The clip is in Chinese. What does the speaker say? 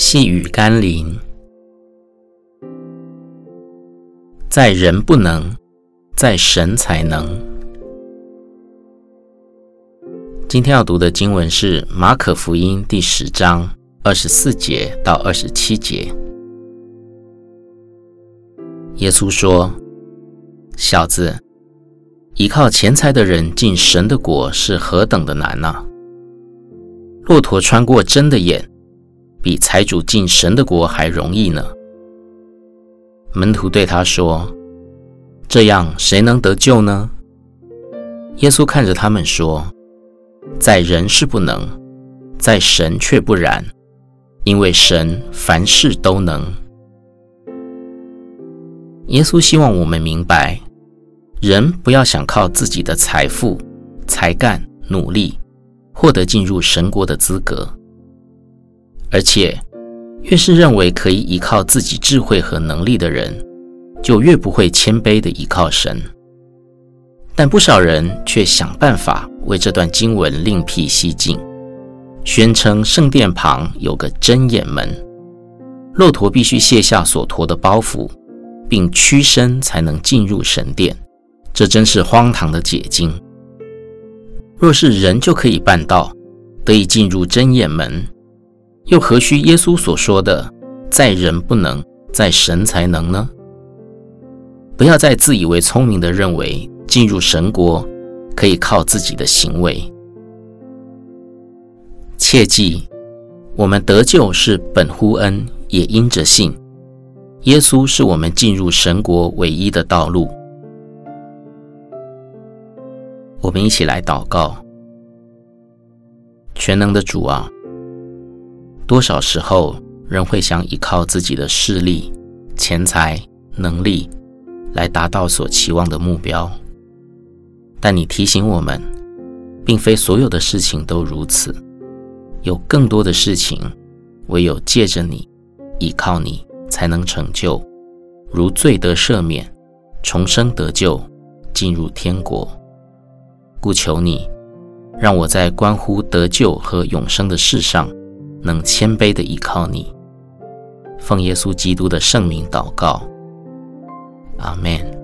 细雨甘霖，在人不能，在神才能。今天要读的经文是马可福音第十章二十四节到二十七节。耶稣说：“小子，依靠钱财的人进神的国是何等的难啊！骆驼穿过针的眼。”比财主进神的国还容易呢。门徒对他说：“这样谁能得救呢？”耶稣看着他们说：“在人是不能，在神却不然，因为神凡事都能。”耶稣希望我们明白，人不要想靠自己的财富、才干、努力获得进入神国的资格。而且，越是认为可以依靠自己智慧和能力的人，就越不会谦卑地依靠神。但不少人却想办法为这段经文另辟蹊径，宣称圣殿旁有个针眼门，骆驼必须卸下所驮的包袱，并屈身才能进入神殿。这真是荒唐的解经。若是人就可以办到，得以进入针眼门。又何须耶稣所说的“在人不能，在神才能”呢？不要再自以为聪明的认为进入神国可以靠自己的行为。切记，我们得救是本乎恩，也因着信。耶稣是我们进入神国唯一的道路。我们一起来祷告：全能的主啊！多少时候，人会想依靠自己的势力、钱财、能力来达到所期望的目标。但你提醒我们，并非所有的事情都如此，有更多的事情，唯有借着你、依靠你，才能成就，如罪得赦免、重生得救、进入天国。故求你，让我在关乎得救和永生的事上，能谦卑地依靠你，奉耶稣基督的圣名祷告，阿门。